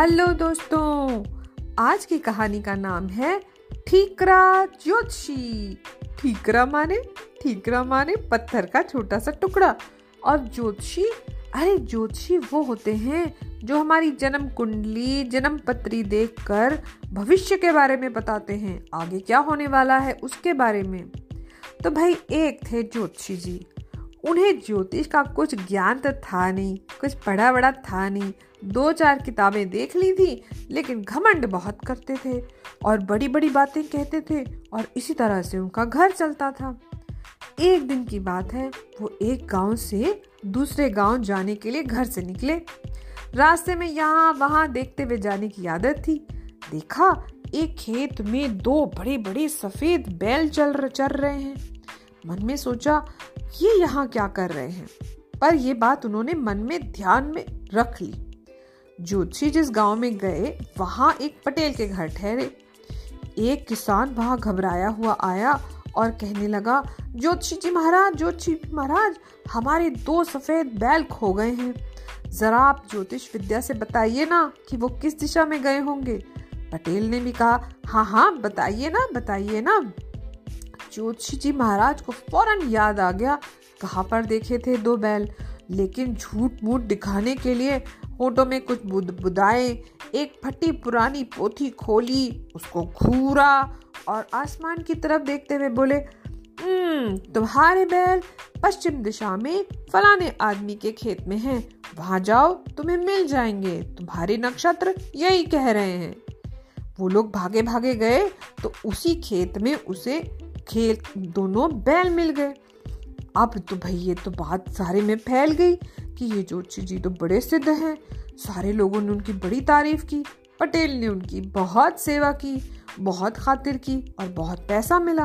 Hello दोस्तों, आज की कहानी का नाम है ठीकरा ज्योतिषी। ठीकरा माने ठीकरा माने पत्थर का छोटा सा टुकड़ा। और ज्योतिषी, अरे ज्योतिषी वो होते हैं जो हमारी जन्म कुंडली, जन्म पत्री देखकर भविष्य के बारे में बताते हैं। आगे क्या होने वाला है उसके बारे में? तो भाई, एक थे ज्योतिषी जी। उन्हें ज्योतिष का कुछ ज्ञान तो था नहीं, कुछ पढ़ा बड़ा था नहीं। दो चार किताबें देख ली थी, लेकिन घमंड बहुत करते थे और बड़ी बड़ी बातें कहते थे और इसी तरह से उनका घर चलता था। एक दिन की बात है, वो एक गाँव से दूसरे गाँव जाने के लिए घर से निकले। रास्ते में यहाँ वहाँ देखते हुए जाने की आदत थी। देखा, एक खेत में दो बड़े बड़े सफ़ेद बैल चल चल रहे हैं। मन में सोचा ये यहाँ क्या कर रहे हैं? पर यह बात उन्होंने मन में, ध्यान में रख ली। ज्योतिषी जिस गाँव में गए, वहाँ एक पटेल के घर ठहरे। एक किसान वहाँ घबराया हुआ आया और कहने लगा ज्योतिषी जी महाराज ज्योतिषी महाराज, हमारे दो सफ़ेद बैल खो गए हैं। जरा आप ज्योतिष विद्या से बताइए ना कि वो किस दिशा में गए होंगे? पटेल ने भी कहा हाँ हाँ बताइए ना बताइए ना। ज्योतिषी जी महाराज को फ़ौरन याद आ गया। कहाँ पर देखे थे दो बैल? लेकिन झूठ मूठ दिखाने के लिए होटो में कुछ बुद बुदाए एक फटी पुरानी पोथी खोली उसको घूरा और आसमान की तरफ़ देखते हुए बोले हम्म, तुम्हारे बैल पश्चिम दिशा में फलाने आदमी के खेत में हैं। वहाँ जाओ तुम्हें मिल जाएँगे। तुम्हारे नक्षत्र यही कह रहे हैं। वो लोग भागे भागे गए तो उसी खेत में उसे खेत दोनों बैल मिल गए। अब तो भाई ये तो बात सारे में फैल गई कि ये जोशी जी तो बड़े सिद्ध हैं। सारे लोगों ने उनकी बड़ी तारीफ़ की, पटेल ने उनकी बहुत सेवा की, बहुत खातिर की और बहुत पैसा मिला।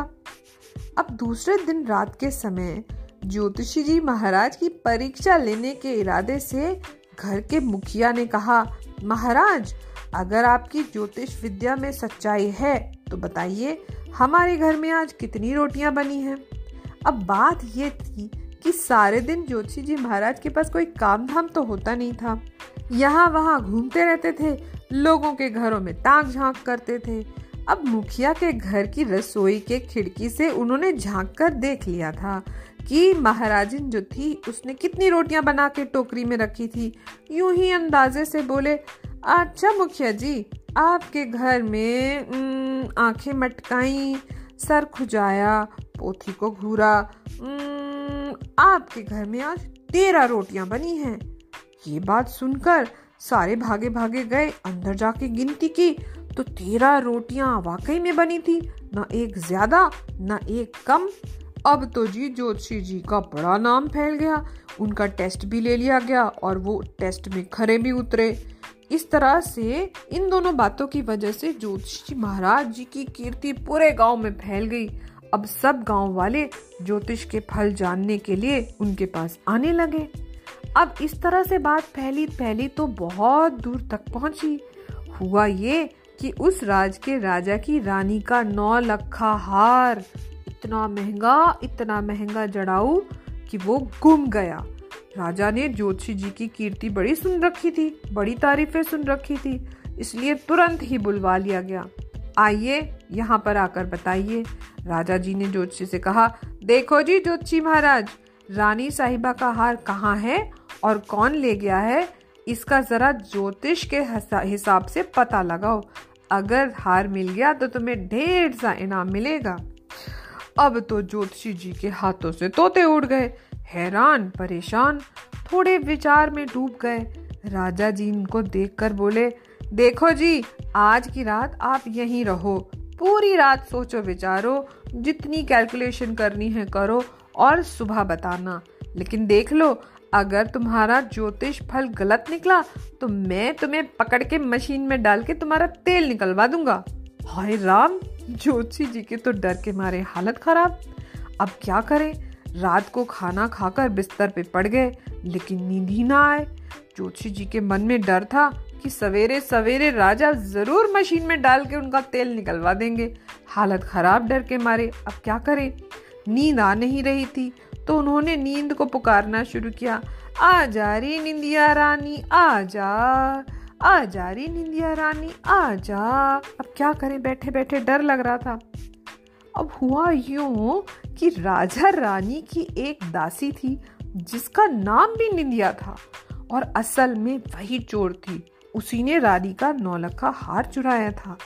अब दूसरे दिन रात के समय ज्योतिषी जी महाराज की परीक्षा लेने के इरादे से घर के मुखिया ने कहा, महाराज, अगर आपकी ज्योतिष विद्या में सच्चाई है तो बताइए हमारे घर में आज कितनी रोटियाँ बनी हैं? अब बात ये थी कि सारे दिन ज्योतिषी जी महाराज के पास कोई काम धाम तो होता नहीं था। यहाँ वहाँ घूमते रहते थे, लोगों के घरों में ताक झाँक करते थे। अब मुखिया के घर की रसोई के खिड़की से उन्होंने झाँक कर देख लिया था कि महाराजिन जो थी, उसने कितनी रोटियाँ बना के टोकरी में रखी थी। यूँ ही अंदाजे से बोले अच्छा मुखिया जी आपके घर में आँखें मटकाई, सर खुजाया, पोथी को घूरा। आपके घर में आज तेरह रोटियाँ बनी हैं। ये बात सुनकर सारे भागे भागे गए, अंदर जाके गिनती की तो तेरह रोटियाँ वाकई में बनी थी, ना एक ज़्यादा, ना एक कम। अब तो जी ज्योतिषी जी का बड़ा नाम फैल गया, उनका टेस्ट भी ले लिया गया, और वो टेस्ट में खरे भी उतरे। इस तरह से इन दोनों बातों की वजह से ज्योतिषी महाराज जी की कीर्ति पूरे गाँव में फैल गई। अब सब गाँव वाले ज्योतिष के फल जानने के लिए उनके पास आने लगे। अब इस तरह से बात फैली फैली तो बहुत दूर तक पहुँची। हुआ ये कि उस राज के राजा की रानी का नौ लखा हार, इतना महँगा इतना महँगा जड़ाऊ कि वो गुम गया। राजा ने ज्योतिषी जी की कीर्ति बड़ी सुन रखी थी, बड़ी तारीफें सुन रखी थी, इसलिए तुरंत ही बुलवा लिया गया। आइए, यहाँ पर आकर बताइए। राजा जी ने ज्योतिषी से कहा, देखो जी ज्योतिषी महाराज, रानी साहिबा का हार कहाँ है और कौन ले गया है, इसका जरा ज्योतिष के हिसाब से पता लगाओ। अगर हार मिल गया तो तुम्हें ढेर सा इनाम मिलेगा। अब तो ज्योतिषी जी के हाथों से तोते उड़ गए। हैरान, परेशान, थोड़े विचार में डूब गए। राजा जी इनको देखकर बोले, देखो जी, आज की रात आप यहीं रहो। पूरी रात सोचो विचारो, जितनी कैलकुलेशन करनी है करो और सुबह बताना। लेकिन देख लो, अगर तुम्हारा ज्योतिष फल गलत निकला तो मैं तुम्हें पकड़ के मशीन में डाल के तुम्हारा तेल निकलवा दूँगा। हाय राम ज्योतिषी जी के तो डर के मारे हालत खराब। अब क्या करें? रात को खाना खाकर बिस्तर पे पड़ गए, लेकिन नींद ही ना आए। जोशी जी के मन में डर था कि सवेरे सवेरे राजा ज़रूर मशीन में डाल के उनका तेल निकलवा देंगे। हालत खराब डर के मारे, अब क्या करें? नींद आ नहीं रही थी तो उन्होंने नींद को पुकारना शुरू किया। आ जा रे निंदिया रानी, आ जा आ जा रही निंदिया रानी, आ जा। अब क्या करें? बैठे बैठे डर लग रहा था। अब हुआ यूँ कि राजा रानी की एक दासी थी, जिसका नाम भी निंदिया था, और असल में वही चोर थी। उसी ने रानी का नौलखा हार चुराया था।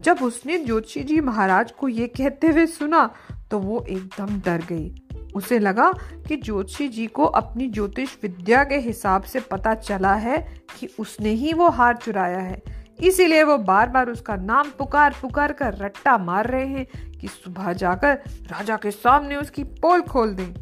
जब उसने ज्योतिषी जी महाराज को ये कहते हुए सुना तो वो एकदम डर गई। उसे लगा कि ज्योतिषी जी को अपनी ज्योतिष विद्या के हिसाब से पता चला है कि उसने ही वो हार चुराया है। इसीलिए वो बार बार उसका नाम पुकार पुकार कर रट्टा मार रहे हैं कि सुबह जाकर राजा के सामने उसकी पोल खोल दें।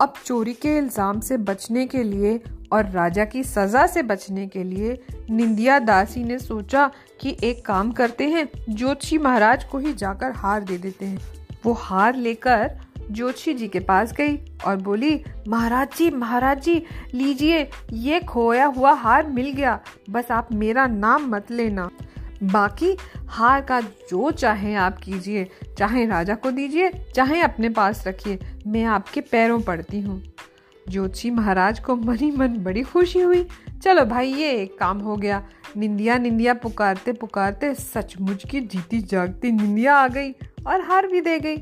अब चोरी के इल्ज़ाम से बचने के लिए और राजा की सजा से बचने के लिए निंदिया दासी ने सोचा कि एक काम करते हैं, ज्योतिषी महाराज को ही जाकर हार दे देते हैं। वो हार लेकर जोशी जी के पास गई और बोली, महाराज जी महाराज जी, लीजिए, ये खोया हुआ हार मिल गया। बस आप मेरा नाम मत लेना। बाकी हार का जो चाहे आप कीजिए, चाहे राजा को दीजिए, चाहे अपने पास रखिए, मैं आपके पैरों पड़ती हूँ। ज्योतिषी महाराज को मनी मन बड़ी खुशी हुई। चलो भाई, ये एक काम हो गया। निंदिया निंदिया, पुकारते पुकारते सचमुच की जीती जागती निंदिया आ गई और हार भी दे गई।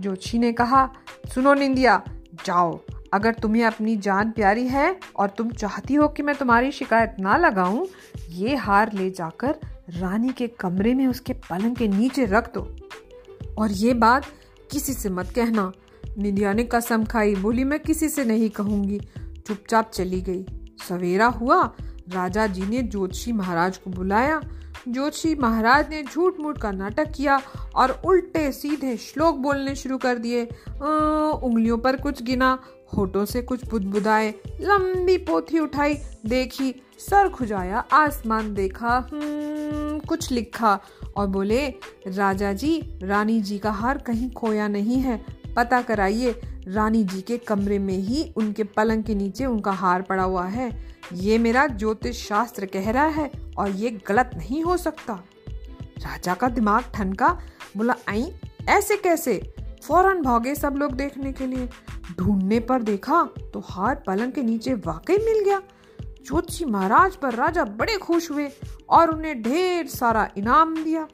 जोशी ने कहा, सुनो निंदिया, जाओ। अगर तुम्हें अपनी जान प्यारी है और तुम चाहती हो कि मैं तुम्हारी शिकायत ना लगाऊँ, ये हार ले जाकर रानी के कमरे में उसके पलंग के नीचे रख दो। और ये बात किसी से मत कहना। निंदिया ने कसम खाई, बोली, मैं किसी से नहीं कहूँगी। चुपचाप चली गई। सवेरा हुआ, राजा जी ने ज्योतिषी महाराज को बुलाया। ज्योतिषी महाराज ने झूठ मूठ का नाटक किया और उल्टे सीधे श्लोक बोलने शुरू कर दिए। उंगलियों पर कुछ गिना होठों से कुछ बुदबुदाए लंबी पोथी उठाई देखी सर खुजाया आसमान देखा हम्म, कुछ लिखा और बोले राजा जी रानी जी का हार कहीं खोया नहीं है। पता कराइए रानी जी के कमरे में ही उनके पलंग के नीचे उनका हार पड़ा हुआ है। ये मेरा ज्योतिष शास्त्र कह रहा है। और ये गलत नहीं हो सकता। राजा का दिमाग ठनका बोला आई ऐसे कैसे? फ़ौरन भागे सब लोग देखने के लिए। ढूँढने पर देखा तो हार पलंग के नीचे वाकई मिल गया। ज्योतिषी महाराज पर राजा बड़े खुश हुए और उन्हें ढेर सारा इनाम दिया।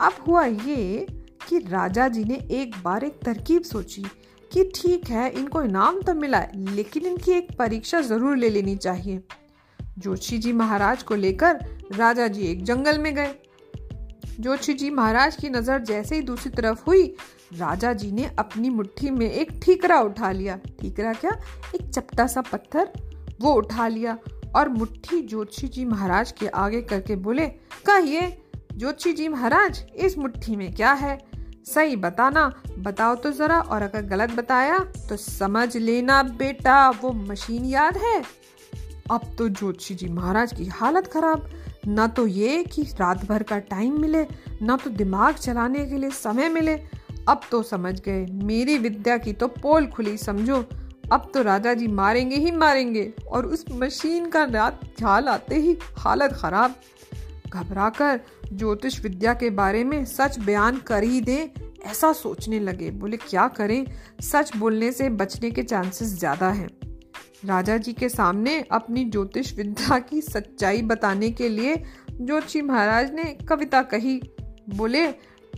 अब हुआ ये कि राजा जी ने एक बार एक तरकीब सोची कि ठीक है, इनको इनाम तो मिला, लेकिन इनकी एक परीक्षा ज़रूर ले लेनी चाहिए। जोशी जी महाराज को लेकर राजा जी एक जंगल में गए। जोशी जी महाराज की नज़र जैसे ही दूसरी तरफ़ हुई, राजा जी ने अपनी मुट्ठी में एक ठीकरा उठा लिया। ठीकरा क्या? एक चपटा सा पत्थर। वो उठा लिया और मुट्ठी जोशी जी महाराज के आगे करके बोले, कहिए, जोशी जी महाराज, इस मुट्ठी में क्या है? सही बताना, बताओ तो जरा और अगर गलत बताया तो समझ लेना बेटा, वो मशीन याद है? अब तो ज्योतिषी जी महाराज की हालत खराब। ना तो ये कि रात भर का टाइम मिले, ना तो दिमाग चलाने के लिए समय मिले। अब तो समझ गए, मेरी विद्या की तो पोल खुली, समझो। अब तो राजा जी मारेंगे ही मारेंगे और उस मशीन का रात ख्याल आते ही हालत खराब। घबराकर ज्योतिष विद्या के बारे में सच बयान कर ही दें, ऐसा सोचने लगे। बोले, क्या करें? सच बोलने से बचने के चांसेस ज़्यादा हैं। राजा जी के सामने अपनी ज्योतिष विद्या की सच्चाई बताने के लिए ज्योतिषी महाराज ने कविता कही। बोले,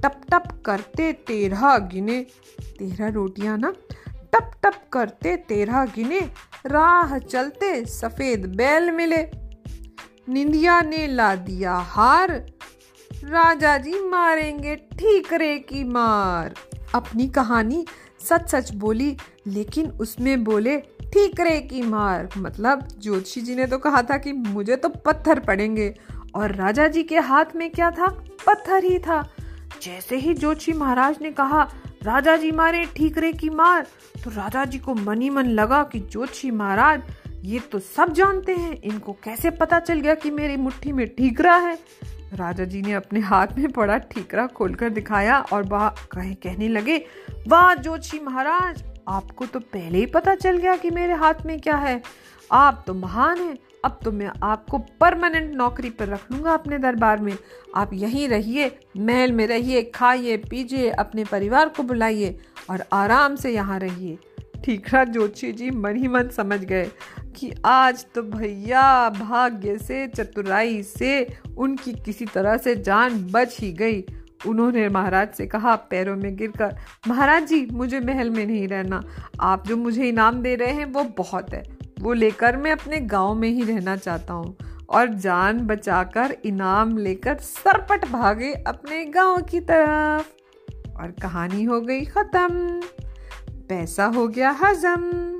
टप टप करते तेरह गिने। तेरह रोटियाँ ना? टप टप करते तेरह गिने, राह चलते सफ़ेद बैल मिले। निंदिया ने ला दिया हार राजा जी मारेंगे ठीकरे की मार। अपनी कहानी सच सच बोली, लेकिन उसमें बोले ठीकरे की मार। मतलब ज्योतिषी जी ने तो कहा था कि मुझे तो पत्थर पड़ेंगे। और राजा जी के हाथ में क्या था? पत्थर ही था। जैसे ही ज्योतिषी महाराज ने कहा, राजा जी मारे ठीकरे की मार तो राजा जी को मनी मन लगा कि ज्योतिषी महाराज, ये तो सब जानते हैं। इनको कैसे पता चल गया कि मेरी मुट्ठी में ठीकरा है? राजा जी ने अपने हाथ में पड़ा ठीकरा खोलकर दिखाया और वह कहे कहने लगे, वाह जोशी महाराज आपको तो पहले ही पता चल गया कि मेरे हाथ में क्या है। आप तो महान हैं। अब तो मैं आपको परमानेंट नौकरी पर रख लूँगा अपने दरबार में। आप यहीं रहिए, महल में रहिए, खाइए, पीजिए, अपने परिवार को बुलाइए और आराम से यहाँ रहिए। ठीकरा जोशी जी, मन ही मन समझ गए कि आज तो भैया भाग्य से, चतुराई से उनकी किसी तरह से जान बच ही गई। उन्होंने महाराज से कहा पैरों में गिरकर, महाराज जी, मुझे महल में नहीं रहना। आप जो मुझे इनाम दे रहे हैं, वो बहुत है। वो लेकर मैं अपने गाँव में ही रहना चाहता हूँ। और जान बचाकर इनाम लेकर सरपट भागे अपने गाँव की तरफ़। और कहानी हो गई खत्म। पैसा हो गया हजम।